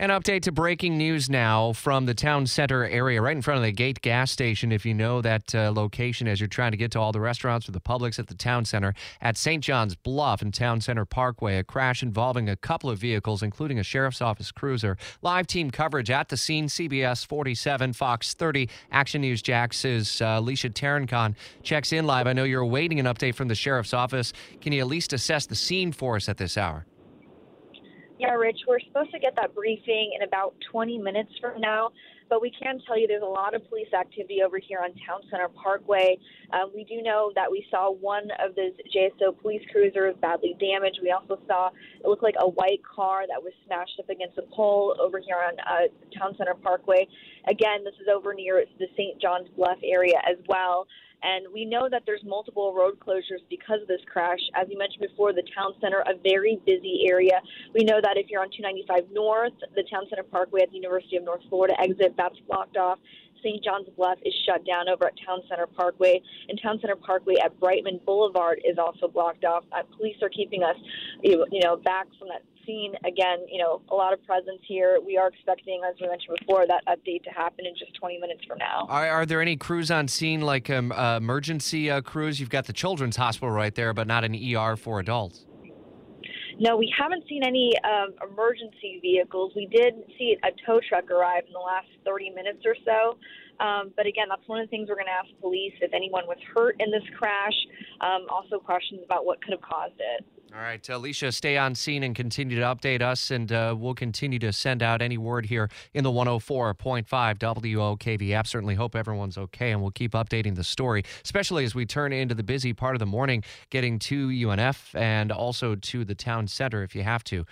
An update to breaking news now from the town center area, right in front of the Gate gas station. If you know that uh, location as you're trying to get to all the restaurants or the Publix at the town center, at St. John's Bluff and Town Center Parkway, a crash involving a couple of vehicles, including a sheriff's office cruiser. Live team coverage at the scene, CBS 47, Fox 30, Action News Jax's uh, Alicia Tarancon checks in live. I know you're awaiting an update from the sheriff's office. Can you at least assess the scene for us at this hour? Yeah, Rich, we're supposed to get that briefing in about 20 minutes from now, but we can tell you there's a lot of police activity over here on Town Center Parkway. Um, we do know that we saw one of those JSO police cruisers badly damaged. We also saw it looked like a white car that was smashed up against a pole over here on uh, Town Center Parkway. Again, this is over near the St. John's Bluff area as well. And we know that there's multiple road closures because of this crash. As you mentioned before, the town center, a very busy area. We know that if you're on 295 North, the town center parkway at the University of North Florida exit, that's blocked off. St. John's Bluff is shut down over at Town Center Parkway, and Town Center Parkway at Brightman Boulevard is also blocked off. Uh, police are keeping us, you know, back from that scene. Again, you know, a lot of presence here. We are expecting, as we mentioned before, that update to happen in just 20 minutes from now. Are, are there any crews on scene, like um, uh, emergency uh, crews? You've got the Children's Hospital right there, but not an ER for adults. No, we haven't seen any um, emergency vehicles. We did see a tow truck arrive in the last 30 minutes or so. Um, but again, that's one of the things we're going to ask police if anyone was hurt in this crash. Um, also, questions about what could have caused it. All right, Alicia, stay on scene and continue to update us, and uh, we'll continue to send out any word here in the 104.5 WOKV app. Certainly hope everyone's okay, and we'll keep updating the story, especially as we turn into the busy part of the morning, getting to UNF and also to the town center if you have to.